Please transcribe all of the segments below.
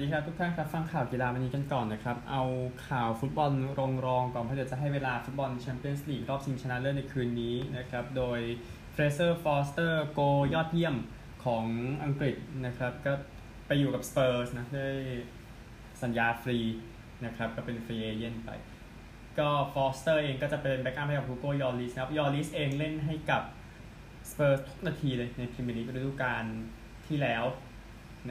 ดีครับทุกท่านครับฟังข่าวกีฬาวันนี้กันก่อนนะครับ เอาข่าวฟุตบอลรองรองก่อนเพราะเดี๋ยวจะให้เวลาฟุตบอลแชมเปี้ยนส์ลีกรอบชิงชนะเลิศในคืนนี้นะครับ โดยเฟรเซอร์ฟอสเตอร์โกยอดเยี่ยมของอังกฤษนะครับ ก็ไปอยู่กับสเปอร์สนะได้สัญญาฟรีนะครับ ก็เป็น free agent ไป ก็ฟอสเตอร์เองก็จะเป็น backup ให้กับฮูโกยอริสนะครับยอริสเองเล่นให้กับสเปอร์สทุกนาทีเลยในพรีเมียร์ลีกฤดูกาลที่แล้ว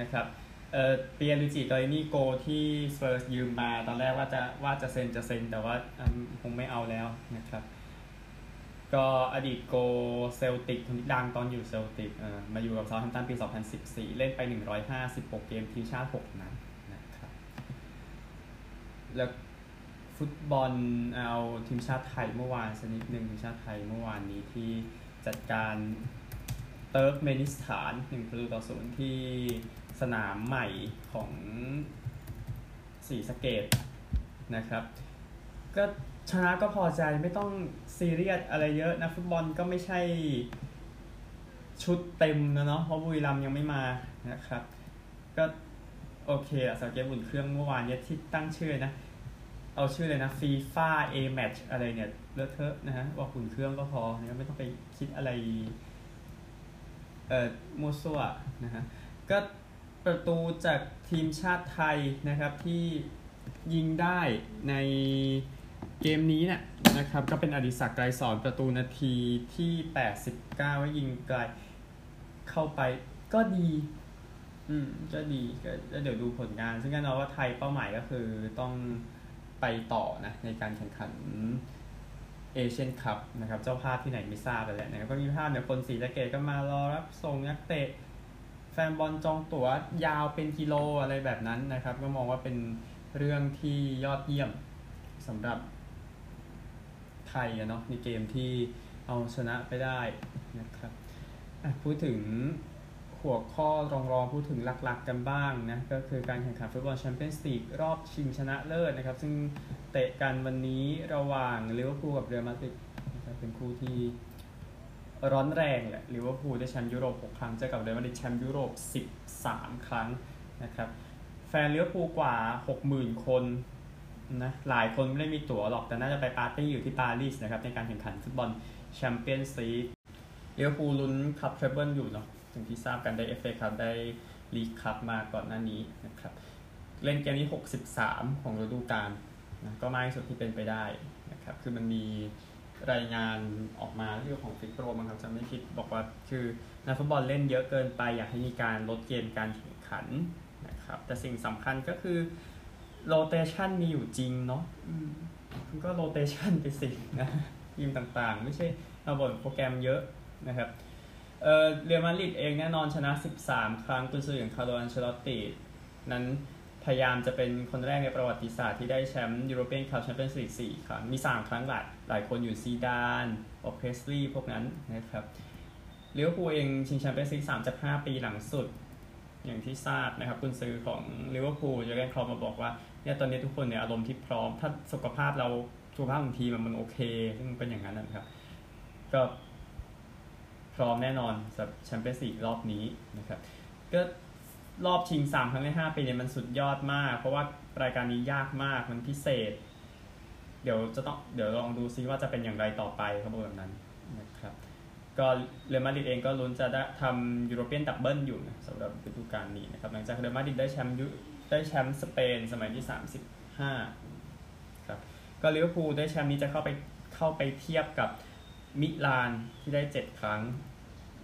นะครับ เอ่อปิแอร์ลุยจิกอลลินี่โกที่สเปอร์สยืมมาตอนแรกว่าจะว่าจะเซ็นจะเซ็น แต่ว่าคงไม่เอาแล้วนะครับ ก็อดีตโกเซลติกคนที่ดังตอนอยู่เซลติกเอ่อมาอยู่กับเซาท์แฮมป์ตันปี 2014 เล่นไป 156 เกมทีมชาติ 6 นัดนะครับ แล้วฟุตบอลเอาทีมชาติไทยเมื่อวานสักนิดหนึ่งทีมชาติไทยเมื่อวานนี้ที่จัดการเติร์กเมนิสถาน1ประตูต่อศูนย์ที่ สนามใหม่ของศรีสะเกษนะครับ ก็ชนะก็พอใจไม่ต้องซีเรียสอะไรเยอะนะฟุตบอลก็ไม่ใช่ชุดเต็มนะเนาะเพราะบุรีรัมย์ยังไม่มานะครับ ก็โอเคอะสำหรับเกมอุ่นเครื่องเมื่อวานเนี่ยที่ตั้งชื่อนะ เอาชื่อเลยนะฟีฟ่า A match อะไรเนี่ยเลอะเทอะนะฮะว่าอุ่นเครื่องก็พอนะไม่ต้องไปคิดอะไร เอ่อมัวซั่วนะฮะก็ ประตูจากทีมชาติไทยนะครับที่ยิงได้ในเกมนี้เนี่ยนะครับก็เป็นอดิศักดิ์ไกรสอนประตูนาทีที่ 89ว่ายิงไกลเข้าไปก็ดี อืมก็ดีก็เดี๋ยวดูผลงาน ซึ่งแน่นอนว่าไทยเป้าหมายก็คือต้องไปต่อนะในการแข่งขันเอเชียนคัพนะครับ เจ้าภาพที่ไหนไม่ทราบไปแล้วนะครับก็มีภาพเนี่ยคนศรีสะเกษก็มารอรับส่งนักเตะ แฟนบอลจองตั๋วยาวเป็นกิโลอะไรแบบนั้นนะครับ ก็มองว่าเป็นเรื่องที่ยอดเยี่ยมสำหรับไทยอะเนาะในเกมที่เอาชนะไปได้นะครับพูดถึงหัวข้อรองรองๆพูดถึงหลักๆกันบ้างนะ ก็คือการแข่งขันฟุตบอลแชมเปี้ยนส์ลีกรอบชิงชนะเลิศนะครับ ซึ่งเตะกันวันนี้ระหว่างลิเวอร์พูลกับเรอัลมาดริดนะครับเป็นคู่ที่ ร้อนแรงแหละลิเวอร์พูลได้แชมป์ยุโรป 6 ครั้งเจอกับเรอัลมาดริดแชมป์ยุโรป 13 ครั้งนะครับ แฟนลิเวอร์พูลกว่า 60,000 คนนะหลายคนไม่ได้มีตั๋วหรอกแต่น่าจะไปปาร์ตี้อยู่ที่ปารีสนะครับในการแข่งขันฟุตบอลแชมเปี้ยนส์ลีกลิเวอร์พูลลุ้น cup treble อยู่เนาะถึงที่ทราบกันได้เอฟเอคัพได้ลีกคัพมาก่อนหน้านี้นะครับเล่นเกมนี้ 63 ของฤดูกาลนะก็มากที่สุดที่เป็นไปได้นะครับคือมันมี รายงานออกมาเรื่องของฟิฟโปรมั้งครับจำไม่ผิดบอกว่าคือนักฟุตบอลเล่นเยอะเกินไปอยากให้มีการลดเกมการแข่งขันนะครับแต่สิ่งสำคัญก็คือ rotation มีอยู่จริงเนาะอืมมันก็ rotation ไปสินะทีมต่างๆ ไม่ใช่เอาบทโปรแกรมเยอะนะครับเอ่อเรอัลมาดริดเองแน่นอนชนะ 13 ครั้งกุนซืออย่างคาร์โลอันเชลอตตินั้น พยายามจะเป็นคนแรกในประวัติศาสตร์ที่ได้แชมป์ยูโรเปียนคัพแชมเปี้ยนส์ลีก4ครั้งมี 3 ครั้งหลายหลายคนอยู่ซีดานบ็อบเพสลีย์พวกนั้นนะครับลิเวอร์พูลเองชิงแชมเปี้ยนส์ลีก3จาก5ปีหลังสุด อย่างที่ทราบนะครับกุนซือของลิเวอร์พูลเจอร์เกนคล็อปป์มาบอกว่าเนี่ยตอนนี้ทุกคนเนี่ยอารมณ์ที่พร้อม ถ้าสุขภาพเราสุขภาพของทีมมันโอเคซึ่งเป็นอย่างนั้นนะครับ ก็พร้อมแน่นอนสำหรับแชมเปี้ยนส์ลีกรอบนี้นะครับก็ รอบชิง 3 ครั้งใน 5 ปีเนี่ยมันสุดยอดมาก เพราะว่ารายการนี้ยากมากมันพิเศษ เดี๋ยวจะต้องเดี๋ยวลองดูซิว่าจะเป็นอย่างไรต่อไปครับบอกแบบนั้นนะครับก็เรอัลมาดริดเองก็ลุ้นจะได้ทำ European double อยู่นะสำหรับฤดูกาลนี้นะครับหลังจากเรอัลมาดริดได้แชมป์ยุได้แชมป์สเปนสมัยที่ 35 ครับก็ลิเวอร์พูลได้แชมป์นี้จะเข้าไปเข้าไปเทียบกับมิลานที่ได้ 7 ครั้ง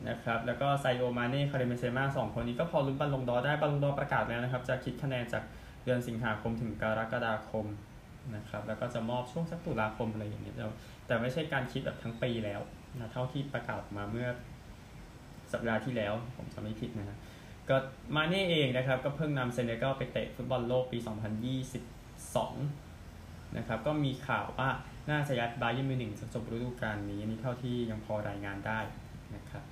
นะครับแล้วก็ซาดิโอมาเน่คาริมเบนเซมาสองคนนี้ก็พอลุ้นบัลลงดอร์ได้บัลลงดอร์ประกาศแล้วนะครับ จะคิดคะแนนจากเดือนสิงหาคมถึงกรกฎาคมนะครับแล้วก็จะมอบช่วงสักตุลาคมอะไรอย่างเงี้ยแต่ไม่ใช่การคิดแบบทั้งปีแล้วนะเท่าที่ประกาศมาเมื่อสัปดาห์ที่แล้วผมจำไม่ผิดนะฮะก็มาเน่เองนะครับ ก็เพิ่งนำเซเนกัลไปเตะฟุตบอลโลกปี 2022 นะครับ ก็มีข่าวว่าน่าจะย้ายบาเยิร์นมิวนิกจบฤดูกาลนี้นะนี้เท่าที่ยังพอรายงานได้นะครับ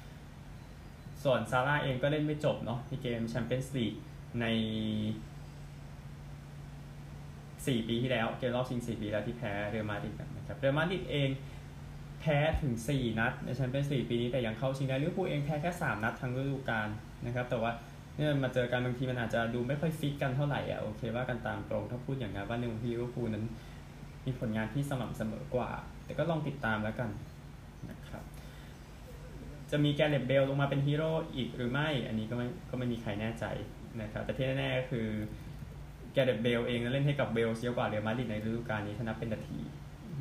ส่วนซาลาห์เองก็เล่นไม่จบเนาะในเกมแชมเปี้ยนส์ลีกใน 4 ปีที่แล้ว เกมรอบชิง 4 ปีแล้วที่แพ้เรอัลมาดริดนะครับเรอัลมาดริดเองแพ้ถึง 4 นัด ในแชมเปี้ยนส์ลีกปีนี้แต่ยังเข้าชิงได้ลิเวอร์พูลเองแพ้แค่ 3 นัดทั้งฤดูกาลนะครับแต่ว่าเนี่ยมาเจอกันบางทีมันอาจจะดูไม่ค่อยฟิตกันเท่าไหร่อะโอเคว่ากันตามตรงถ้าพูดอย่างนั้นว่าในบางทีลิเวอร์พูลนั้นมีผลงานที่สม่ำเสมอกว่า แต่ก็ลองติดตามแล้วกัน จะมีแกเร็ธเบลลงมาเป็นฮีโร่อีกหรือไม่ อันนี้ก็ไม่ก็ไม่มีใครแน่ใจนะครับ แต่ที่แน่ๆก็คือแกเร็ธเบลเองเล่นให้กับเวลส์เยอะกว่าเรอัลมาดริดในฤดูกาลนี้ถ้านับเป็นนาที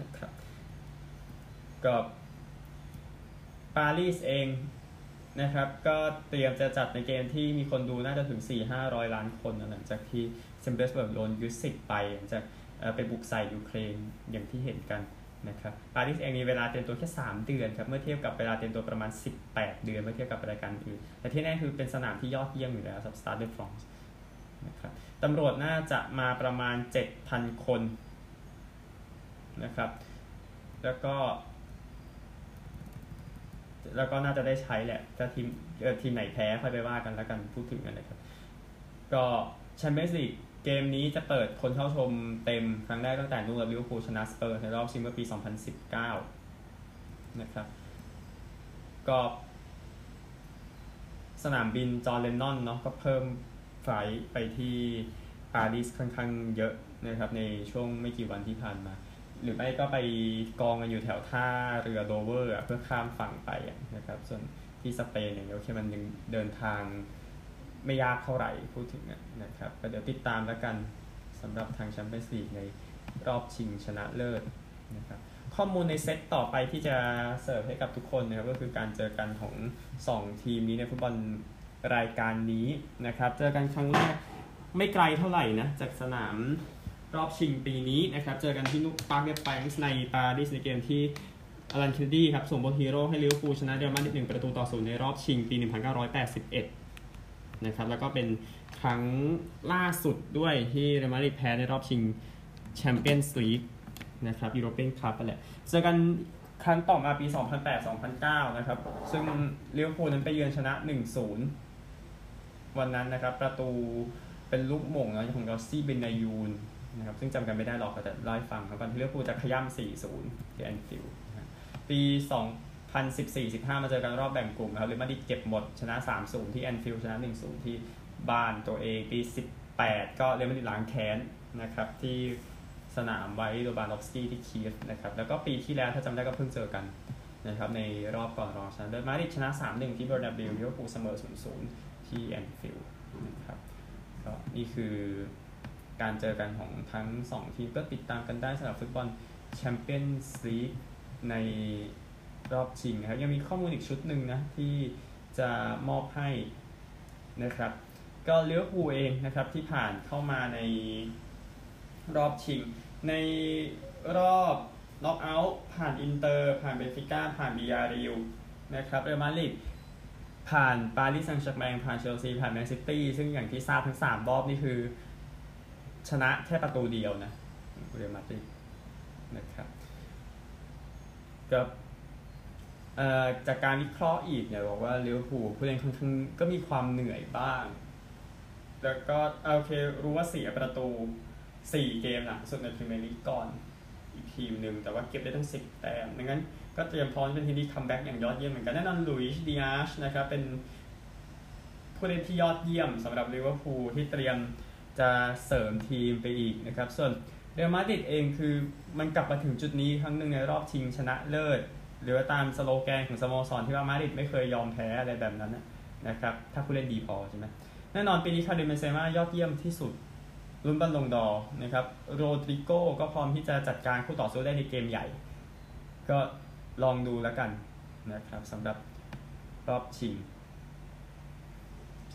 นะครับก็ปารีสเองนะครับ ก็เตรียมจะจัดในเกมที่มีคนดูน่าจะถึง 4-500 ล้านคนหลังจากที่เซนต์ปีเตอร์สเบิร์กโดนยึดสิทธิ์ไปหลังจากไปบุกใส่ยูเครนอย่างที่เห็นกัน นะครับปารีสเองมีเวลาเตรียมตัวแค่ 3 เดือนครับ เมื่อเทียบกับเวลาเตรียมตัวประมาณ 18 เดือน เมื่อเทียบกับรายการอื่น แต่ที่แน่คือเป็นสนามที่ยอดเยี่ยมอยู่แล้วสำหรับสตาดเดอฟรองซ์นะครับตำรวจน่าจะมาประมาณ 7,000 คนนะครับ แล้วก็ แล้วก็น่าจะได้ใช้แหละ ถ้าทีมเออทีมไหนแพ้ค่อยไปว่ากันแล้วกันพูดถึงกันนะครับ ก็แชมเปี้ยนส์ลีก เกมนี้จะเปิดคนเข้าชมเต็มครั้งแรกตั้งแต่นู่นลิเวอร์พูลชนะสเปอร์ในรอบชิงเมื่อปี 2019 นะครับ ก็สนามบินจอห์นเลนนอนเนาะก็เพิ่มไฟไปที่ปารีสค่อนข้างเยอะนะครับในช่วงไม่กี่วันที่ผ่านมา หรือไม่ก็ไปกองกันอยู่แถวท่าเรือโดเวอร์เพื่อข้ามฝั่งไปนะครับ ส่วนที่สเปนเนี่ยโอเคมันยังเดินทาง ไม่ยากเท่าไหร่พูดถึงนะครับก็เดี๋ยวติดตามแล้วกันสำหรับทางแชมเปี้ยนส์ลีกในรอบชิงชนะเลิศนะครับข้อมูลในเซตต่อไปที่จะเสิร์ฟให้กับทุกคนนะครับก็คือการเจอกันของ 2 ทีมนี้ในฟุตบอลรายการนี้นะครับ เจอกันครั้งแรกไม่ไกลเท่าไหร่นะ จากสนามรอบชิงปีนี้นะครับ เจอกันที่นู่นปาร์กเดแพร็งส์ในปารีสในเกมที่อลันเคนเนดี้ครับส่งบอลฮีโร่ให้ลิเวอร์พูลชนะเรอัลมาดริดหนึ่งประตูต่อศูนย์ในรอบชิงปี 1981 นะครับแล้วก็เป็นครั้งล่าสุดด้วยที่เรอัลมาดริดแพ้ในรอบชิงแชมเปี้ยนส์ลีกนะครับยูโรเปียนคัพไปแหละเจอกันครั้งต่อมาปี 2008-2009 นะครับ ซึ่งลิเวอร์พูลนั้นไปเยือนชนะ 1-0 วันนั้นนะครับ ประตูเป็นลูกโหม่งนะของยอสซี่เบนายูนนะครับ ซึ่งจำกันไม่ได้หรอกแต่เล่าให้ฟังครับวันที่ลิเวอร์พูลจะขย้ำ4-0ที่แอนฟิลด์ปี 2 2014-15มาเจอกันรอบแบ่งกลุ่มครับเรอัลมาดริดเก็บหมดชนะ3-0ที่แอนฟิลด์ชนะ1-0ที่บ้านตัวเองปี18ก็เรอัลมาดริดล้างแค้นนะครับที่สนามไว้โลบานอฟสกี้ที่คีฟนะครับแล้วก็ปีที่แล้วถ้าจำได้ก็เพิ่งเจอกันนะครับในรอบก่อนรองชนะเลิศมาดริดชนะ 3-1 ที่เบร์นาเบวลิเวอร์พูลเสมอ 0-0 ที่แอนฟิลด์นะครับก็นี่คือการเจอกันของทั้ง 2 ทีมก็ติดตามกันได้สำหรับฟุตบอลแชมเปี้ยนส์ลีกใน รอบชิงนะครับ ยังมีข้อมูลอีกชุดหนึ่งนะ ที่จะมอบให้นะครับ ก็ลิเวอร์พูลเองนะครับที่ผ่านเข้ามาในรอบชิง ในรอบน็อกเอาท์ผ่านอินเตอร์ ผ่านเบนฟิก้าผ่านบียาร์เรอัลนะครับเรอัลมาดริดผ่านปารีสแซงต์แชร์กแมงผ่านเชลซีผ่านแมนซิตี้ซึ่งอย่างที่ทราบทั้ง 3 รอบนี่คือ ชนะแค่ประตูเดียวนะเรอัลมาดริดนะครับกับ จากการวิเคราะห์อีกเนี่ยบอกว่าลิเวอร์พูลผู้เล่นค่อนข้างก็มีความเหนื่อยบ้าง แล้วก็โอเครู้ว่าเสียประตู 4 เกมหลังสุดในพรีเมียร์ลีกก่อนอีกทีมหนึ่งแต่ว่าเก็บได้ทั้ง 10 แต้มดังนั้นก็เตรียมพร้อมเป็นทีมที่ comeback อย่างยอดเยี่ยมเหมือนกันแน่นอนลุยส์ดิอาซนะครับเป็นผู้เล่นที่ยอดเยี่ยมสำหรับลิเวอร์พูลที่เตรียมจะเสริมทีมไปอีกนะครับ ส่วนเรอัลมาดริดเองคือมันกลับมาถึงจุดนี้ครั้งหนึ่งในรอบชิงชนะเลิศ หรือว่าตามสโลแกนของสโมสรที่ว่ามาดริดไม่เคยยอมแพ้อะไรแบบนั้นนะครับถ้าผู้เล่นดีพอใช่ไหมแน่นอนปีนี้คาริมเบนเซมายอดเยี่ยมที่สุดลุ้นบัลลงดอร์นะครับโรดริโก้ก็พร้อมที่จะจัดการคู่ต่อสู้ได้ในเกมใหญ่ ก็ลองดูแล้วกันนะครับสำหรับรอบชิง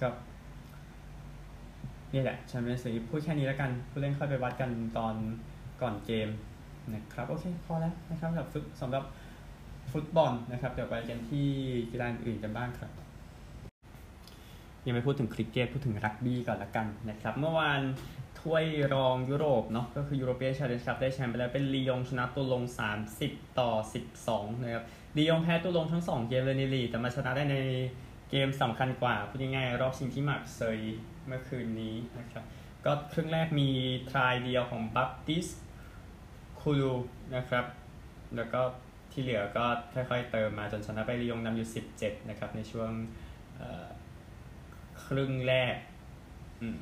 ครับนี่แหละแชมเปี้ยนส์ลีกพูดแค่นี้แล้วกัน ผู้เล่นค่อยไปวัดกันตอนก่อนเกมนะครับ โอเค พอแล้วนะครับสำหรับสำหรับ ฟุตบอลนะครับ เดี๋ยวไปกันที่กีฬาอื่นกันบ้างครับ ยังไม่พูดถึงคริกเก็ตพูดถึงรักบี้ก่อนละกันนะครับ เมื่อวานถ้วยรองยุโรปเนาะก็คือยูโรเปียนชาเลนจ์คัพได้แชมป์ไปแล้วเป็นลียงชนะตูลง 30 ต่อ 12 นะครับลียงแพ้ตูลงทั้ง 2 เกมเลยในลีกแต่มาชนะได้ในเกมสำคัญกว่าพูดง่ายๆรอบชิงที่มาร์เซยเมื่อคืนนี้นะครับ ก็ครึ่งแรกมีทรายเดียวของบัพติสคูลูนะครับ แล้วก็ ที่เหลือก็ค่อยๆเติมมาจนชนะไปลียงนำอยู่ 17 นะครับ ในช่วงครึ่งแรก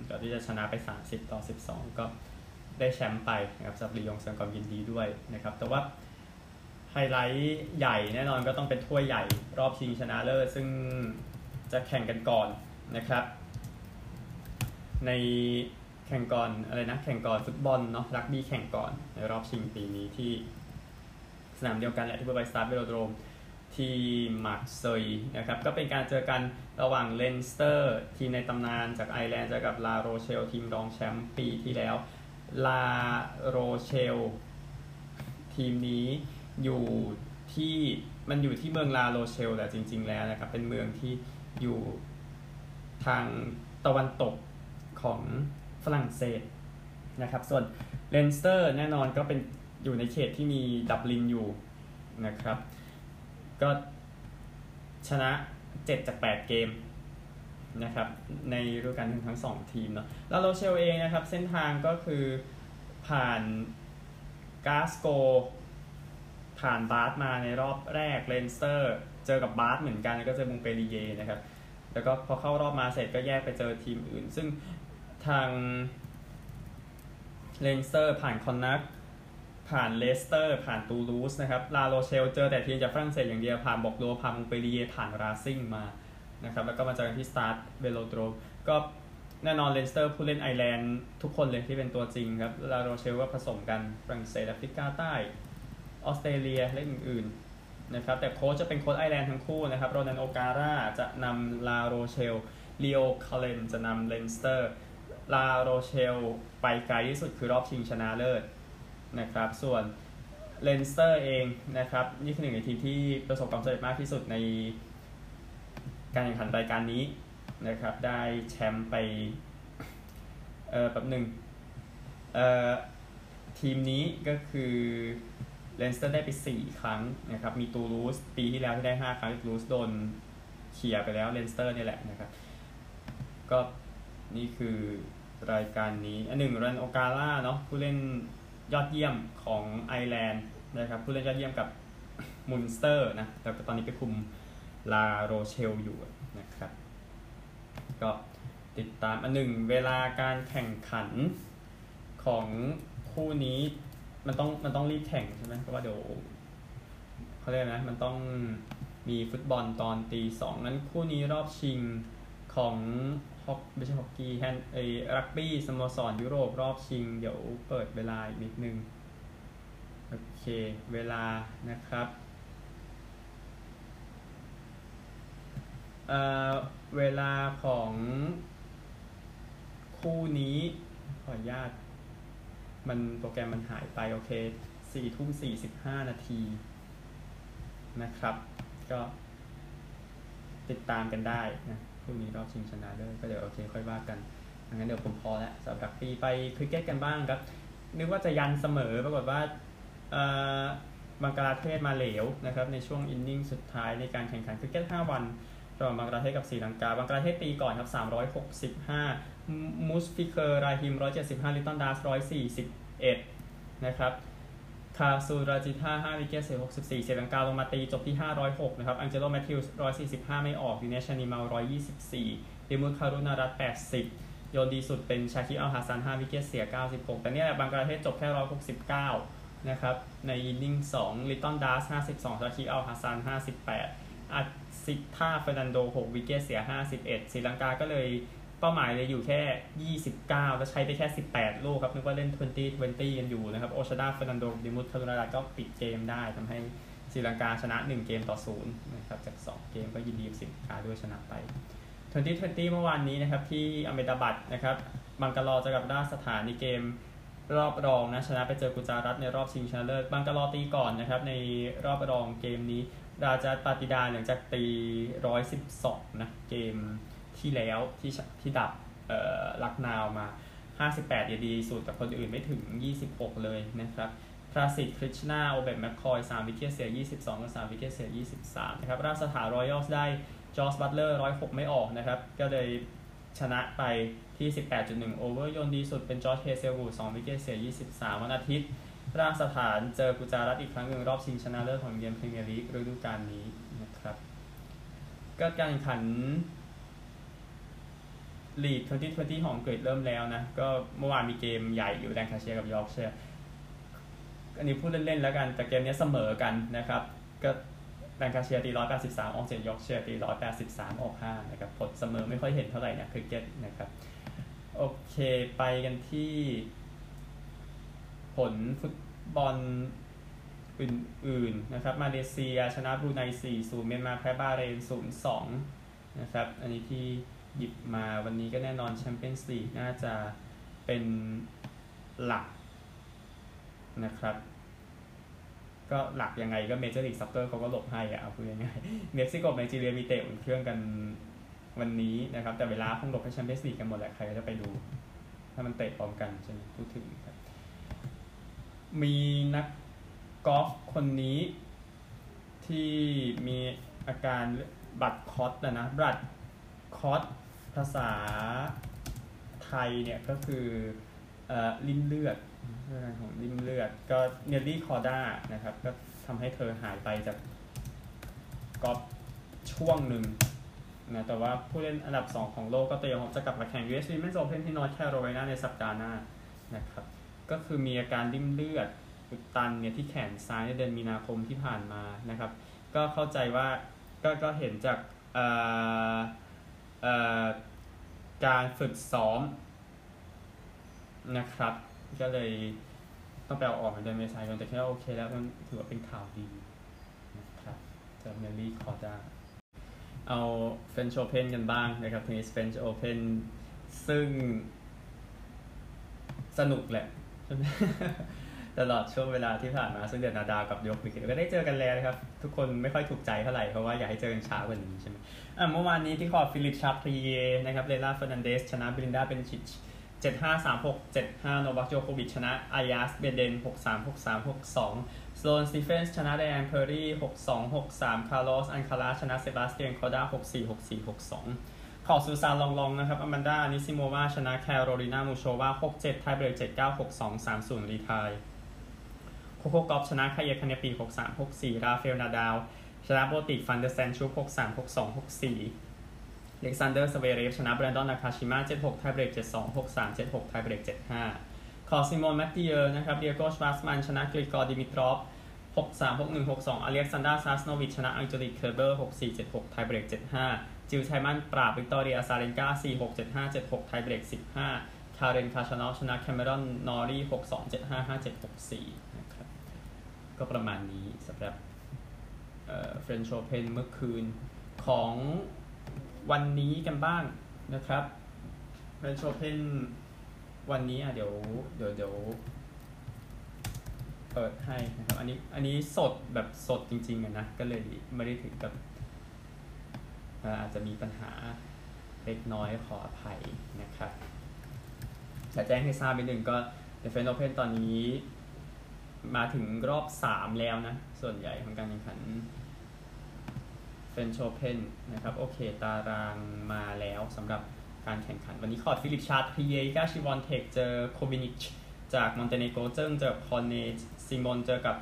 ก่อนที่จะชนะไป 30 ต่อ 12 ก็ได้แชมป์ไปนะครับสำหรับลียงแสดงความยินดีด้วยนะครับ แต่ว่าไฮไลท์ใหญ่แน่นอนก็ต้องเป็นถ้วยใหญ่รอบชิงชนะเลิศซึ่งจะแข่งกันก่อนนะครับ ในแข่งก่อนอะไรนะแข่งก่อนฟุตบอลเนาะรักบี้แข่งก่อนในรอบชิงปีนี้ที่ สนามเดียวกันแหละที่เบอร์ไบสตาดเวโลโดรมที่มาร์เซยนะครับก็เป็นการเจอกันระหว่างเลนสเตอร์ทีมในตำนานจากไอร์แลนด์เจอกับลาโรเชลทีมรองแชมป์ปีที่แล้วลาโรเชลทีมนี้อยู่ที่มันอยู่ที่เมืองลาโรเชลแหละจริง ๆ แล้วนะครับเป็นเมืองที่อยู่ทางตะวันตกของฝรั่งเศสนะครับส่วนเลนสเตอร์แน่นอนก็เป็น อยู่ในเขตที่มีดับลินอยู่นะครับ ก็ชนะ 7 จาก 8 เกมนะครับในฤดูกาลทั้งทั้งสองทีมเนาะแล้วโรเชลเองนะครับ เส้นทางก็คือผ่านกลาสโกว์ ผ่านบาร์สมาในรอบแรกเลนสเตอร์ เจอกับบาร์สเหมือนกันแล้วก็เจอมงเปลลิเย่ร์นะครับ แล้วก็พอเข้ารอบมาเสร็จก็แยกไปเจอทีมอื่น ซึ่งทางเลนสเตอร์ผ่านคอนนัคต์ ผ่านเลสเตอร์ ผ่านตูลูสนะครับลาโรเชลเจอแต่ทีมจากฝรั่งเศสอย่างเดียว ผ่านบอร์กโดซ์ผ่านมงเปลลิเย่ร์ผ่านราซิ่งมานะครับแล้วก็มาเจอกันที่สตาดเวโลโดรมก็แน่นอนเลนสเตอร์ผู้เล่นไอร์แลนด์ทุกคนเลยที่เป็นตัวจริงครับลาโรเชลก็ผสมกันฝรั่งเศสแอฟริกาใต้ออสเตรเลียและอื่นๆนะครับแต่โค้ชจะเป็นโค้ชไอร์แลนด์ทั้งคู่นะครับโรนันโอการ่าจะนำลาโรเชลลีโอคัลเลนจะนำเลนสเตอร์ลาโรเชลไปไกลที่สุดคือรอบชิงชนะเลิศ นะครับ ส่วนเลนสเตอร์เองนะครับนี่คือหนึ่งในทีมที่ประสบความสำเร็จมากที่สุดในการแข่งขันรายการนี้นะครับ ได้แชมป์ไปเออแบบหนึ่งเอ่อทีมนี้ก็คือเลนสเตอร์ได้ไป 4 ครั้งนะครับ มีตูลูสปีที่แล้วที่ได้ 5 ครั้งตูลูสโดนเขี่ยไปแล้วเลนสเตอร์นี่แหละนะครับ ก็นี่คือรายการนี้อันหนึ่งโรนันโอการ่าเนาะผู้เล่น ยอดเยี่ยมของไอร์แลนด์นะครับผู้เล่นยอดเยี่ยมกับมุนสเตอร์นะแต่ตอนนี้ไปคุมลาโรเชลอยู่นะครับ ก็ติดตามอันหนึ่งเวลาการแข่งขันของคู่นี้มันต้องมันต้องรีบแข่งใช่ไหมเพราะว่าเดี๋ยวเขาเรียกนะมันต้องมีฟุตบอลตอนตีสองนั้นคู่นี้รอบชิงของ ฮอกไม่ใช่ฮอกกี้แฮนไอรักบี้สโมสรยุโรปรอบชิง เดี๋ยวเปิดเวลาอีกนิดนึง โอเค เวลานะครับเอ่อเวลาของคู่นี้ขออนุญาต มันโปรแกรมมันหายไป โอเคสี่ทุ่มสี่สิบห้านาทีนะครับ ก็ติดตามกันได้นะ พรุ่งนี้รอบชิงชนะเลิศก็เดี๋ยวโอเคค่อยว่ากันงั้นเดี๋ยวผมพอแล้วสำหรับปีไปคริกเก็ตกันบ้างครับ นึกว่าจะยันเสมอปรากฏว่าบังกลาเทศมาเหลวนะครับในช่วง inning สุดท้ายในการแข่งขันคริกเก็ต 5 วันระหว่างบังกลาเทศกับศรีลังกา บังกลาเทศตีก่อนครับ 365มุชฟิเคอร์ ราฮิม 175 ลิตตันดาส 141 นะครับ คาซุนราจิตา5 wicket เสีย64 ศรีลังกาลงมาตีจบที่506นะครับ อังเจโลแมทธิวส์145ไม่ออกดิเนชชานดิมาล124ดิมุคารุนารัต80โยนดีสุดเป็นชาคิบอัลฮาซัน5 wicket เสีย96แต่เนี่ยบังกลาเทศจบแค่169นะครับใน inning 2ลิตตันดัส52ชาคิบอัลฮาซัน58อสิธาเฟอร์นันโด6 wicket เสีย51ศรีลังกาก็เลย เป้าหมายเลยอยู่แค่ 29 แล้วใช้ไปแค่ 18 ลูกครับนึกว่าเล่น 20 20 กันอยู่นะครับ โอชาดาเฟอร์นันโดดิมุตคารุนาดาก็ปิดเกมได้ทำให้ศรีลังกาชนะ 1 เกมต่อ 0 นะครับ จาก 2 เกมก็ยินดีกับศรีลังกาด้วยชนะไป 2020 เมื่อวานนี้นะครับ ที่อเมดาบัตนะครับบังกลอจะกับราสถานในเกมรอบรองนะชนะไปเจอกุจารัตในรอบชิงชนะเลิศบังกลอตีก่อนนะครับในรอบรองเกมนี้ราชาปาติดาหลังจากตี 112 นะเกม ที่แล้วที่ที่ดับลักนาวมา 58 ดียดีสุดแต่คนอื่นไม่ถึง 26 เลยนะครับพราสิตคริชนาโอเบตแมคคอย3 wicket เสีย 22กับ3 wicket เสีย 23 นะครับ ราชสถานรอยัลส์ได้จอร์สบัตเลอร์ 106 ไม่ออกนะครับ ก็เลยชนะไปที่ 18.1 over โยนดีสุดเป็นจอชเฮเซลวูด2 wicket เสีย 23 วันอาทิตย์ราชสถานเจอกุจารัตอีกครั้งหนึ่งรอบชิงชนะเลิศของเกมพรีเมียร์ลีกฤดูกาลนี้นะครับ ก็การแข่งขัน ลีก2020ของอังกฤษเริ่มแล้วนะ ก็เมื่อวานมีเกมใหญ่อยู่แลงคาเชียร์กับยอร์กเชียร์อันนี้พูดเล่นๆแล้วกัน แต่เกมนี้เสมอกันนะครับ ก็แลงคาเชียร์ตี 183 ออกเจ็ดยอร์กเชียร์ตี 183 ออก5นะครับ ผลเสมอไม่ค่อยเห็นเท่าไหร่นะคริกเก็ตนะครับ โอเคไปกันที่ ผลฟุตบอลอื่นๆนะครับ มาเลเซียชนะบรูไน 4-0 เมียนมาแพ้บาห์เรน 0-2 นะครับ อันนี้ที่ หยิบมาวันนี้ก็แน่นอนแชมเปี้ยนส์ลีกน่าจะเป็นหลักนะครับ ก็หลักยังไงก็เมเจอร์ลีกซอกเกอร์เขาก็หลบให้อะเอาพูดง่ายๆเม็กซิโกไนจีเรียมีเตะอุ่นเครื่องกันวันนี้นะครับ แต่เวลาคงหลบให้แชมเปี้ยนส์ลีกกันหมดแหละใครก็จะไปดู ถ้ามันเตะพร้อมกันใช่ไหมพูดถึงครับ มีนักกอล์ฟคนนี้ที่มีอาการบัตรคอสนะนะบัตรคอส ภาษาไทยเนี่ยก็คืออลิ่มเลือดเรื่องของลิ่มเลือดก็เนลลี่คอด้านะครับ ก็ทำให้เธอหายไปจากกอล์ฟช่วงหนึ่งนะแต่ว่าผู้เล่นอันดับ 2 ของโลกก็เตรียมจะกลับมาแข่ง US Women's Open ที่นอร์ทแคโรไลนาในสัปดาห์หน้านะครับ ก็คือมีอาการลิ่มเลือดอุดตันเนี่ยที่แขนซ้ายในเดือนมีนาคมที่ผ่านมานะครับ ก็เข้าใจว่าก็ก็เห็นจากอ การฝึกซ้อมนะครับ ก็เลยต้องไปเอาออกในเดือนเมษายนแต่แค่โอเคแล้วมันถือว่าเป็นข่าวดีนะครับจากเนลลี่คอร์ดาเอาเฟนช์โอเพนกันบ้างนะครับเทีนี้เฟรนช์โอเพนซึ่งสนุกแหละตลอดช่วงเวลาที่ผ่านมาซึ่งเดือนนาดากับยกวิกก็ได้เจอกันแล้วนะครับ ทุกคนไม่ค่อยถูกใจเท่าไหร่เพราะว่าอยากให้เจอกันช้ากว่านี้ใช่ไหม เมื่อวานนี้ที่คอร์ตฟิลิปชาตริเยนะครับเลล่าเฟอร์นันเดสชนะเบลินดาเบนชิช7 5 3 6 7 5 โนวัคโจโควิชชนะอัลยาสเบเดเน 6 3 6 3 6 2สโลนสตีเฟนส์ชนะไดแอนแพร์รี่6 2 6 3 คาร์ลอส อัลคาราซนะเซบาสเตียน คอด้า 6 4 6 4 6 2 คอร์ตซูซานลองลองนะครับอแมนดาอนิซิโมวา ชนะแคโรลินามูโชวา 6 7 tiebreak 7 9 6 2 3 0 retire โคโค่กอฟชนะไคยาคาเนปี 63 64 ราฟาเอลนาดาล ชนะโบติกฟันเดอร์แซนชูลป์63 62 64เล็กซานเดอร์สเวเรฟชนะแบรนดอนนาคาชิมา76 tiebreak 72 63 76 tiebreak 75 คอร์ตซิโมนแมตติเออร์นะครับดิเอโกชวาร์ตสมันชนะกริกอร์ดิมิทรอฟ63 61 62อเล็กซานดาซาสโนวิชชนะอังเจลิกเคอร์เบอร์64 76 tiebreak 75 จิลไทช์มันปราบวิกตอเรียอซาเรนกา46 75 76 tiebreak 15 คาเรนคาชานอลชนะแคมเมรอนนอรี่62 75 57 64ก็ประมาณนี้สำหรับ เฟรนช์โอเพนเมื่อคืนของวันนี้กันบ้างนะครับเฟรนช์โอเพนวันนี้อะเดี๋ยวเดี๋ยวเดี๋ยวเปิดให้นะครับอันนี้อันนี้สดแบบสดจริงๆนะก็เลยไม่ได้ถึงกับอาจจะมีปัญหาเล็กน้อยขออภัยนะครับแต่แจ้งให้ทราบไปหนึ่งก็เฟรนช์โอเพนตอนนี้ มาถึงรอบสามแล้วนะ ส่วนใหญ่ของการแข่งขันเฟรนช์โอเพนนะครับ โอเค ตารางมาแล้วสำหรับการแข่งขัน วันนี้คอร์ตฟิลิปชาตริเยอีกาชวิออนเทคเจอโควินิชจากมอนเตเนโกเจิ้งเจอคอนเนซิมอนเจอกับ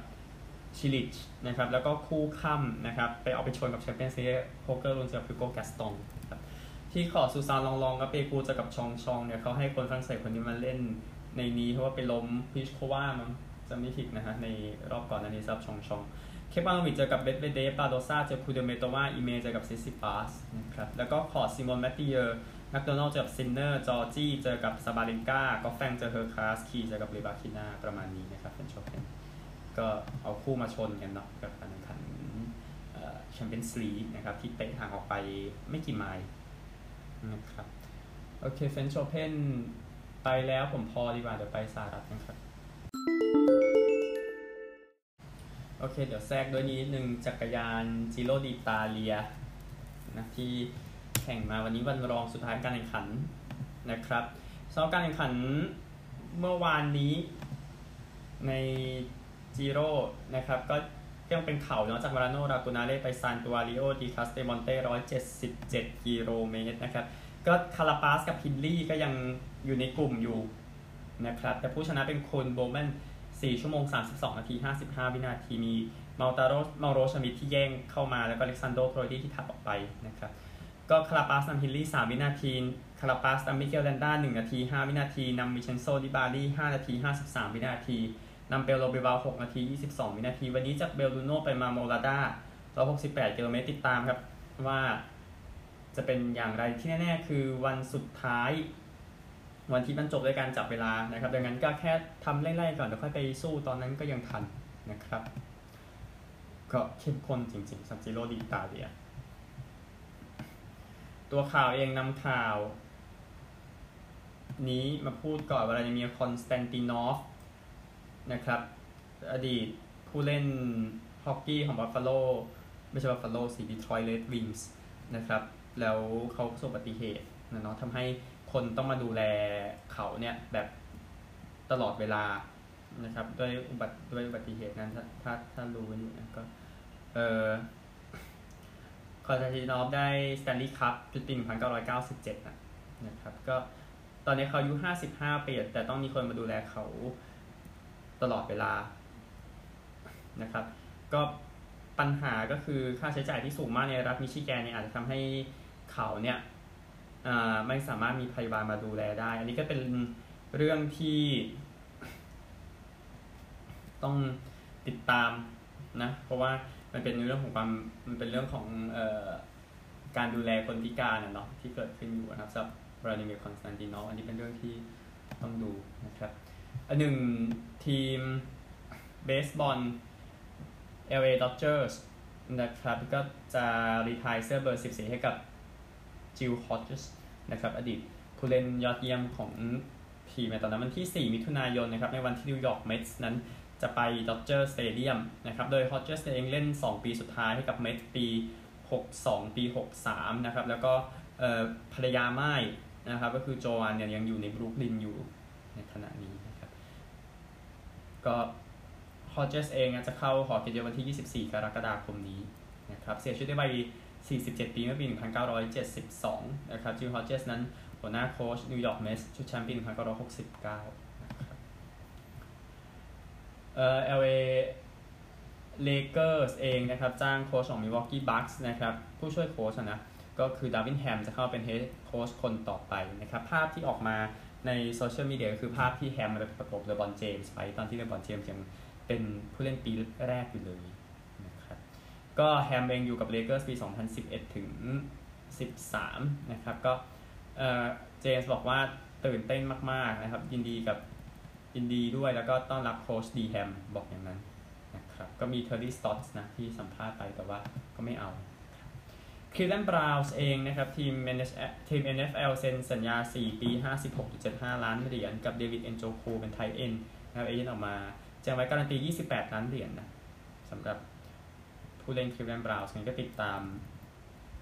ชิลิชนะครับ แล้วก็คู่ค่ำนะครับ ไปเอาไปชนกับแชมเปี้ยนซีโพเกอร์ลุนเจอฟิโกแกสตองที่ขอซูซานลองลองกับเปกูเจอกับชองชองเนี่ยเขาให้คนฝรั่งเศสคนนี้มาเล่นในนี้เพราะว่าไปล้มพิชโคว่ามั้ง จะไม่ผิดนะฮะในรอบก่อนอันนี้ซับชองชองเคปาโนวิชเจอกับเบสเบเดฟปาโดซาเจอคูเดเมโตวาอีเมเจอกับซิซิปาสนะครับแล้วก็ขอร์ตซิมอนแมตติเออร์แมคโดนัลเจอกับซินเนอร์จอร์จี้เจอกับซาบาเลนกาก็แฟงเจอเฮอร์คลาสคีเจอกับเรบาคินาประมาณนี้นะครับเป็นโชว์เพนก็เอาคู่มาชนกันเนาะกับการแข่งขันแชมเปี้ยนส์ลีกนะครับที่เตะห่างออกไปไม่กี่ไมล์นะครับโอเคเฟนโชเพนไปแล้วผมพอดีกว่าเดี๋ยวไปสหรัฐนะครับ โอเค เดี๋ยวแทรกด้วยนิดนึงจักรยานจิโรดิตาเลียนะที่แข่งมาวันนี้วันรองสุดท้ายการแข่งขันนะครับสำหรับการแข่งขันเมื่อวานนี้ในจิโร่นะครับก็ยังเป็นเข่าเนาะจากวาราโนรากูนาเล่ไปซานตัวริโอดีคาสเตมอนเต้ร้อยเจ็ดสิบเจ็ดกิโลเมตรนะครับก็คาราปาสกับพินลี่ก็ยังอยู่ในกลุ่มอยู่นะครับแต่ผู้ชนะเป็นคนโบแมน 4 ชั่วโมง 32 นาที 55 วินาที มีมาตาโรมาโรชมิดที่แย่งเข้ามาแล้วก็เล็กซานโดโทรดี้ที่ถัดออกไปนะครับ ก็คาราปาสนำฮิลลี่ 3 วินาที คาราปาสนำมิเกลแลนด้า 1 นาที 5 วินาทีนำวินเชนโซนิบาลี5นาที 53 วินาทีนำเปลโลบิลเบา6 นาที 22 วินาที วันนี้จากเบลลูโนไปมาร์โมลาดา168 กิโลเมตรติดตามครับว่าจะเป็นอย่างไรที่แน่ ๆ คือวันสุดท้าย วันที่บรรจบด้วยการจับเวลานะครับ ดังนั้นก็แค่ทำไล่ๆก่อนเดี๋ยวค่อยไปสู้ตอนนั้นก็ยังทันนะครับ ก็เข้มข้นจริงๆสำหรับจิโรดิตาเลีย ตัวข่าวเองนำข่าว นี้มาพูดก่อนวลาดิเมียคอนสแตนตินอฟนะครับ อดีตผู้เล่นฮอกกี้ของบัฟฟาโลไม่ใช่บัฟฟาโลสิดีทรอยต์เรดวิงส์นะครับ แล้วเขาประสบอุบัติเหตุนะเนาะทำให้ คนต้องมาดูแลเขาเนี่ยแบบตลอดเวลานะครับด้วยอุบัติด้วยอุบัติเหตุนั้นถ้าถ้าถ้ารู้อยู่นะก็เออคอนสแตนตินอฟได้สแตนลีย์คัพจุดปี1997นะนะครับก็ตอนนี้เขาอายุ55ปีแต่ต้องมีคนมาดูแลเขาตลอดเวลานะครับ ก็ปัญหาก็คือค่าใช้จ่ายที่สูงมากในรัฐมิชิแกนเนี่ยอาจจะทำให้เขาเนี่ย ไม่สามารถมีพยาบาลมาดูแลได้ อันนี้ก็เป็นเรื่องที่ ต้องติดตามนะ เพราะว่ามันเป็นเรื่องของความมันเป็นเรื่องของออการดูแลคนพิการเนาะที่เกิดขึ้นอยู่นะครับสำหรับวลาดิเมียร์คอนสแตนตินอฟอันนี้เป็นเรื่องที่ต้องดูนะครับอันหนึ่งทีมเบสบอล LA Dodgers นะครับก็จะ retire เสื้อเบอร์ 14 ให้กับ กิลฮอดเจสนะครับอดีตผู้เล่นยอดเยี่ยมของทีมในตอนนั้นวันที่ 4 มิถุนายนนะครับในวันที่นิวยอร์กเมทส์นั้นจะไปดอ d เจอร์สเตเดียมนะครับโดยฮอดเจสเองเล่น 2 ปีสุดท้ายให้กับเมทส์ปี 62 ปี 63 นะครับแล้วก็ภรรยาม่ายนะครับก็คือโจอันเนี่ยยังอยู่ในบรุกลินอยู่ในขณะนี้นะครับก็ฮอดเจสเองจะเข้าหอเกียรติยศวันที่ 24 กรกฎาคมนี้นะครับเสียชีวิตในวัย 47 ปีเมื่อปี 1972 นะครับกิลฮอดเจสนั้นหัวหน้าโค้ชนิวยอร์กเมตส์ชุดแชมป์ปี 1969 นะครับเอ่อ LA Lakers เองนะครับจ้างโค้ชของ Milwaukee Bucks นะครับผู้ช่วยโค้ชนะก็คือดาร์วินแฮมจะเข้าเป็น head coach คนต่อไปนะครับภาพที่ออกมาในโซเชียลมีเดียก็คือภาพที่แฮมมาประกบเลบอนเจมส์ไปตอนที่เลบอนเจมส์ยังเป็นผู้เล่นปีแรกอยู่เลย ก็แฮมเองอยู่กับเลเกอร์สปี 2011 ถึง 13 นะครับ ก็เจมส์บอกว่าตื่นเต้นมาก ๆ นะครับ ยินดีกับยินดีด้วยแล้วก็ต้อนรับโค้ชดีแฮมบอกอย่างนั้นนะครับ ก็มีเทอร์รี่สตอตส์นะ ที่สัมภาษณ์ไปแต่ว่าก็ไม่เอาคลีฟแลนด์บราวน์สเองนะครับ ทีมทีม NFL เซ็นสัญญา 4 ปี 56.75 ล้านเหรียญกับเดวิดเอนโจคูเป็น tight end นะครับ agent ออกมาแจ้งไว้การันตี 28 ล้านเหรียญนะสำหรับ ผู้เล่นคลีฟแลนด์บราวน์สก็ติดตาม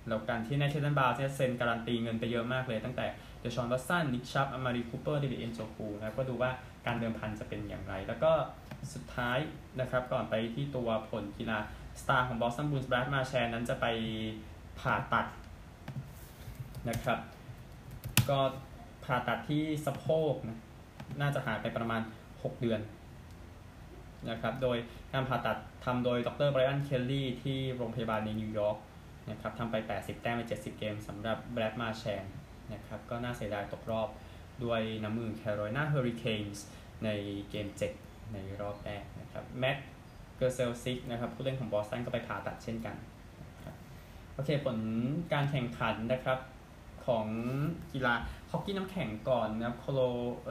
แล้วการที่คลีฟแลนด์บราวน์สเซ็นการันตีเงินไปเยอะมากเลย ตั้งแต่เดชอนวัตสันนิกชับอมารีคูเปอร์เดวิดเอนโจคูนะก็ดูว่าการเดิมพันจะเป็นอย่างไร แล้วก็สุดท้ายนะครับก่อนไปที่ตัวผลกีฬาสตาร์ของบอสตันบรูอินส์แบรดมาร์แชนด์นั้นจะไปผ่าตัดนะครับ ก็ผ่าตัดที่สะโพกนะน่าจะหายไปประมาณ 6 เดือนนะครับ โดยการผ่าตัด ทำโดยดรไบรอัน เคลลี่ ที่โรงพยาบาลในนิวยอร์กนะครับทำไป 80 แต้มใน 70 เกมสำหรับแบรดมาร์แชนด์นะครับ ก็น่าเสียดายตกรอบด้วยน้ำมือแคโรไลนาเฮอริเคนส์ในเกม 7 ในรอบแรกนะครับ แมตต์กริซเซลซิกนะครับผู้เล่นของบอสตันก็ไปผ่าตัดเช่นกันโอเค ผลการแข่งขันนะครับของกีฬาฮอกกี้น้ำแข็งก่อนนะครับโคโล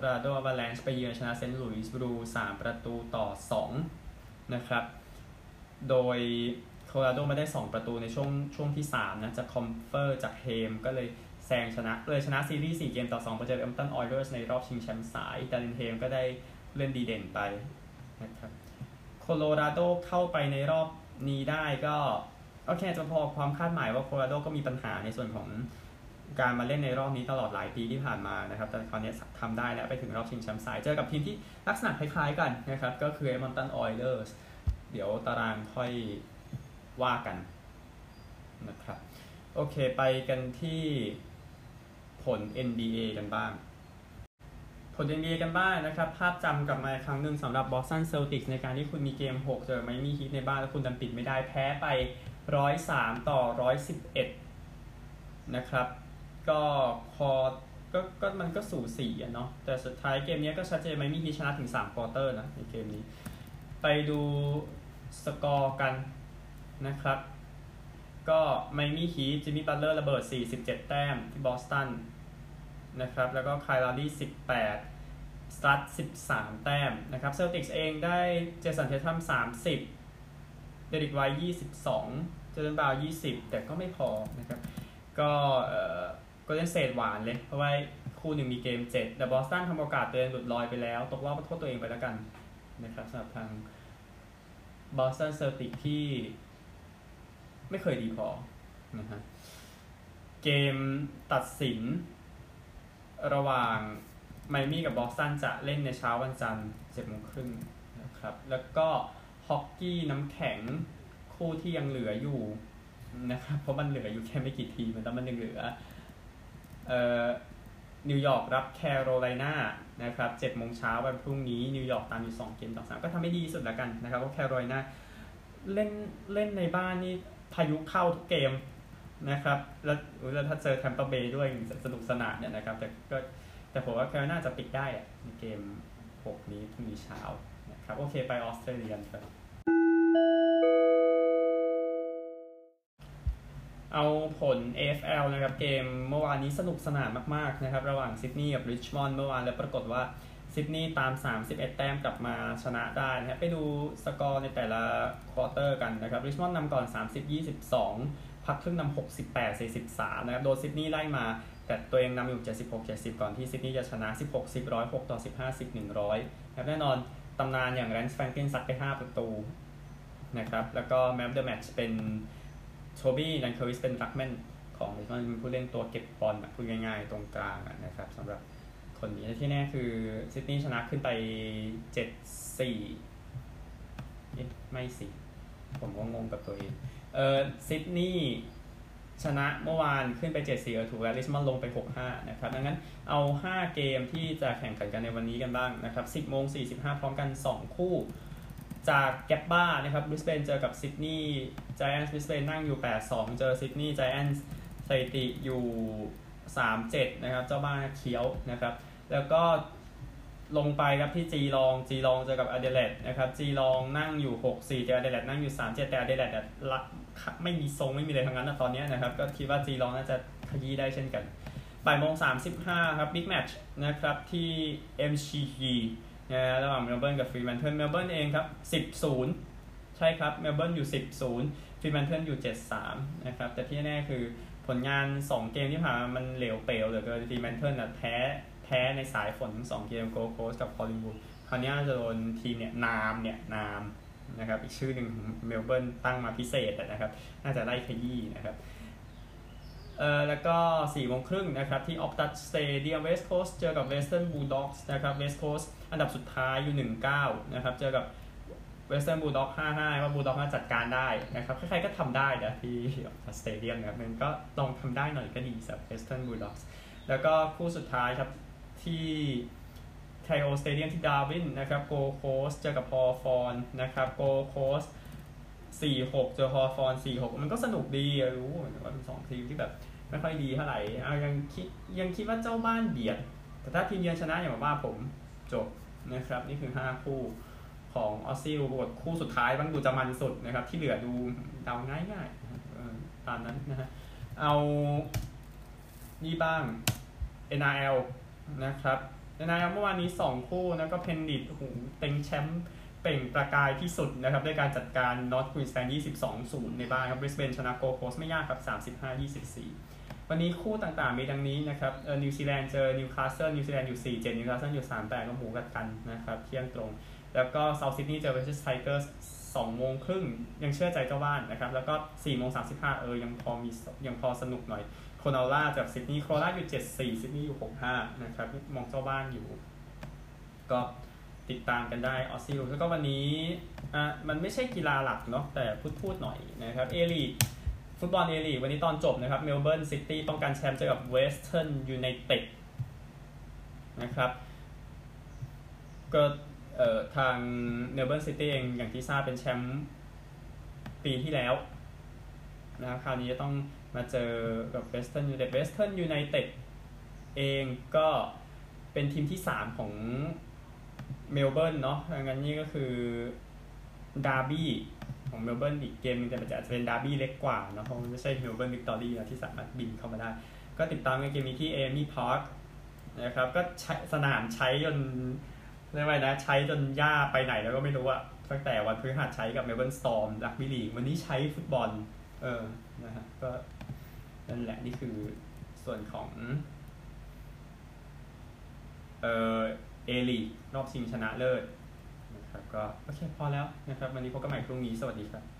ราโดอวาแลนซ์ไปเยือนชนะเซนต์หลุยส์บลูส์3ประตูต่อ 2 นะครับ โดยโคโลราโดมาได้ 2 ประตูในช่วงช่วงที่ 3 นะจากคอมเฟอร์จากเฮมก็เลยแซงชนะเลยชนะซีรีส์ 4 เกมต่อ2ไปเจอเอดมันตันออยเลอร์สในรอบชิงแชมป์สายแต่ลินเฮมก็ได้เล่นดีเด่นไปนะครับโคโลราโดเข้าไปในรอบนี้ได้ก็โอเคจะพอความคาดหมายว่าโคโลราโดก็มีปัญหาในส่วนของการมาเล่นในรอบนี้ตลอดหลายปีที่ผ่านมานะครับ แต่คราวนี้ทำได้แล้วไปถึงรอบชิงแชมป์สาย เจอกับทีมที่ลักษณะคล้ายๆกันนะครับ ก็คือเอมอนตันออยเลอร์ส เดี๋ยวตารางค่อยว่ากันนะครับ โอเคไปกันที่ผล NBA กันบ้าง ผล NBA กันบ้างนะครับ ภาพจำกลับมาครั้งหนึ่งสำหรับบอสตันเซลติกในการที่คุณมีเกม 6 เจอไมมี่ฮีทในบ้าน แล้วคุณดันปิดไม่ได้แพ้ไป 103 ต่อ 111 นะครับ ก็พอก็ก็มันก็สู่สี่อะเนาะแต่สุดท้ายเกมนี้ก็ชัดเจนไมมี่ฮีทชนะถึง3ควอเตอร์นะในเกมนี้ ไปดู สกอร์กันนะครับ ก็ไมมี่ฮีทจิมมี่บัตเลอร์ระเบิด 47 แต้มที่บอสตันนะครับ แล้วก็คายล์เลารี18 สตรัส13 แต้มนะครับเซลติกส์เองได้เจย์สันเททัม30 เดอร์ริกไวต์22 เจย์เลนบราวน์ 20 แต่ก็ไม่พอนะครับ ก็เอ่อก็เล่นเศษหวานเลย เพราะว่าคู่หนึ่งมีเกม 7 แต่บอสตันทำโอกาสตัวเองหลุดลอยไปแล้ว ตกรอบก็โทษตัวเองไปแล้วกันนะครับสำหรับทาง บอสตันเซลติกที่ไม่เคยดีพอนะฮะเกมตัดสิน ระหว่างไมมี่กับบอสตันจะเล่นในเช้าวันจันทร์เจ็ดโมงครึ่งนะครับ แล้วก็ฮอกกี้น้ำแข็งคู่ที่ยังเหลืออยู่นะครับ เพราะมันเหลืออยู่แค่ไม่กี่ทีมันแต่มันยังเหลือ เอ่อ นิวยอร์กกับแคโรไลนานะครับเจ็ดโมงเช้าวันพรุ่งนี้นิวยอร์กตามอยู่สองเกมต่อสามก็ทำให้ดีสุดแล้วกันนะครับเพราะแคโรไลนาเล่นเล่นในบ้านนี่พายุเข้าทุกเกมนะครับแล้วแล้วถ้าเจอแทมเปอร์เบย์ด้วยสนุกสนานเนี่ยนะครับแต่ก็แต่ผมว่าแคโรไลนาจะปิดได้อะในเกม 6 นี้พรุ่งนี้เช้านะครับโอเคไปออสเตรเลียครับ เอาผล AFL นะครับเกมเมื่อวานนี้สนุกสนานมากๆนะครับระหว่างซิดนีย์กับริชมอนด์เมื่อวานแล้วปรากฏว่าซิดนีย์ตาม 31 แต้มกลับมาชนะได้นะครับไปดูสกอร์ในแต่ละควอเตอร์กันนะครับริชมอนด์นำก่อน 30-22 พักครึ่งนำ68-43 นะครับโดนซิดนีย์ไล่มา แต่ตัวเองนำอยู่ 76-70 ก่อนที่ซิดนีย์จะชนะ 16-10 106ต่อ15-10 100นะครับแน่นอนตำนานอย่างแลนซ์แฟรงคลินซัดไป 5 ประตูนะครับแล้วก็ man of the match เป็น โทบี้นันเคอร์วิสเป็น ruckman ของริชมอนด์เป็นผู้เล่นตัวเก็บบอลแบบพูดง่ายๆ ตรงกลางนะครับสำหรับคนนี้ที่แน่คือซิดนีย์ชนะขึ้นไป7-4เอ๊ะไม่สิผมก็งงกับตัวเองเออซิดนีย์ชนะเมื่อวานขึ้นไป 7-4เออถูกแล้วริชมอนด์ลงไป 6-5 นะครับ ดังนั้นเอา 5 เกมที่จะแข่งขันกันในวันนี้กันบ้างนะครับ 10โมง45 พร้อมกัน 2 คู่ จากแกบบ้านะครับบริสเบนเจอกับซิดนีย์ไจแอนท์บริสเบนนั่งอยู่ 8-2 เจอซิดนีย์ไจแอนท์สถิติอยู่ 3-7 นะครับ เจ้าบ้านเคี้ยวนะครับ แล้วก็ลงไปครับที่จีลองจีลองเจอกับอเดเลดนะครับจีลองนั่งอยู่ 6-4 เจออเดเลดนั่งอยู่ 3-7 แต่อเดเลดละไม่มีทรงไม่มีอะไรทั้งนั้นนะตอนนี้นะครับ ก็คิดว่าจีลองน่าจะขยี้ได้เช่นกันบ่ายโมง35ครับ big match นะครับที่ MCG นะระหว่างเมลเบิร์นกับฟรีแมนเทิลเมลเบิร์นเองครับ 10-0 ใช่ครับเมลเบิร์นอยู่ 10-0ฟรีแมนเทิลอยู่ 7-3 นะครับ แต่ที่แน่คือผลงาน 2 เกมที่ผ่านมามันเหลวเปลวเหลือเกินฟรีแมนเทิลนะแพ้แพ้ในสายฝนสองเกมโกลด์โคสต์กับคอลลิงวูดคราวนี้จะโดนทีมเนี่ยนาร์มเนี่ยนาร์มนะครับอีกชื่อหนึ่งเมลเบิร์นตั้งมาพิเศษนะครับ น่าจะไล่ขยี้นะครับ เอ่อแล้วก็4โมงครึ่งนะครับที่ Optus Stadium เวสต์โคสต์เจอกับเวสเทิร์นบูลด็อกส์นะครับเวสต์โคสต์อันดับสุดท้ายอยู่ 19 นะครับ เจอกับเวสเทิร์นบูลด็อก55 ว่าบูลด็อกน่าจัดการได้นะครับ ใครๆก็ทำได้นะที่ Optus Stadium นะครับมันก็ลองทำได้หน่อยก็ดีสำหรับเวสเทิร์นบูลด็อกส์แล้วก็คู่สุดท้ายครับที่ TIO Stadium ที่ดาร์วินนะครับโกลด์โคสต์เจอกับฮอว์ธอร์นนะครับโกลด์โคสต์สี่หกเจอฮอว์ธอร์นสี่หกมันก็สนุกดีรู้ว่าเป็นสองทีมที่แบบ ไม่ค่อยดีเท่าไหร่เอายังคิดยังคิดว่าเจ้าบ้านเบียด แต่ถ้าทีมเยือนชนะอย่างว่าผมจบนะครับ นี่คือ 5 คู่ของ Aussie Rules คู่สุดท้ายบ้างดูจะมันสุดนะครับ ที่เหลือดูเดาง่ายง่ายตามนั้นนะฮะเอานี่บ้าง NRL นะครับ NRL เมื่อวานนี้ 2 คู่นะก็เพนริธโอ้โหเต็งแชมป์เปล่งประกายที่สุดนะครับ ด้วยการจัดการนอร์ทควีนส์แลนด์22-0 ในบ้านครับบริสเบนชนะโกลด์โคสต์ไม่ยากครับ 35-24 วันนี้คู่ต่างๆ มีดังนี้นะครับเออนิวซีแลนด์เจอนิวคาสเซิลนิวซีแลนด์อยู่ 4-7 นิวคาสเซิลอยู่ 3-8ก็หมูกัดกันนะครับเที่ยงตรง แล้วก็เซาท์ซิดนีย์เจอเวสต์ไทเกอร์ส2โมงครึ่งยังเชื่อใจเจ้าบ้านนะครับ แล้วก็4โมง35 เออ ยังพอมียังพอสนุกหน่อยโครนัลล่าเจอซิดนีย์โครนัลล่าอยู่ 74ซิดนีย์อยู่ 65 นะครับ มองเจ้าบ้านอยู่ ก็ติดตามกันได้ออสซิลแล้วก็วันนี้อะมันไม่ใช่กีฬาหลักเนาะแต่พูดพูดหน่อยนะครับเอลี ฟุตบอลเอลีวันนี้ตอนจบนะครับเมลเบิร์นซิตี้ป้องกันแชมป์เจอกับเวสเทิร์นยูไนเต็ดนะครับก็เอ่อทางเมลเบิร์นซิตี้เองอย่างที่ทราบเป็นแชมป์ปีที่แล้วนะครับคราวนี้จะต้องมาเจอกับเวสเทิร์นยูไนเต็ดเวสเทิร์นยูไนเต็ดเองก็เป็นทีมที่ 3 ของเมลเบิร์นเนาะงั้นนี่ก็คือดาร์บี้ ของเมลเบิร์นอีกเกมนึงแต่มันจะเป็นดาร์บี้เล็กกว่าเนาะเพราะมันไม่ใช่เมลเบิร์นวิกตอรี่นะที่สามารถบินเข้ามาได้ ก็ติดตามกันเกมนี้ที่ AAMI Park นะครับก็ใช้สนามใช้จนเรียกว่านะใช้จนหญ้าไปไหนแล้วก็ไม่รู้อะตั้งแต่วันพฤหัสใช้กับเมลเบิร์นสตอร์ม rugby league วันนี้ใช้ฟุตบอลเออนะฮะก็นั่นแหละนี่คือส่วนของเออเอลีรอบชิงชนะเลิศ นะครับก็โอเคพอแล้วนะครับ วันนี้พบกันใหม่พรุ่งนี้สวัสดีครับ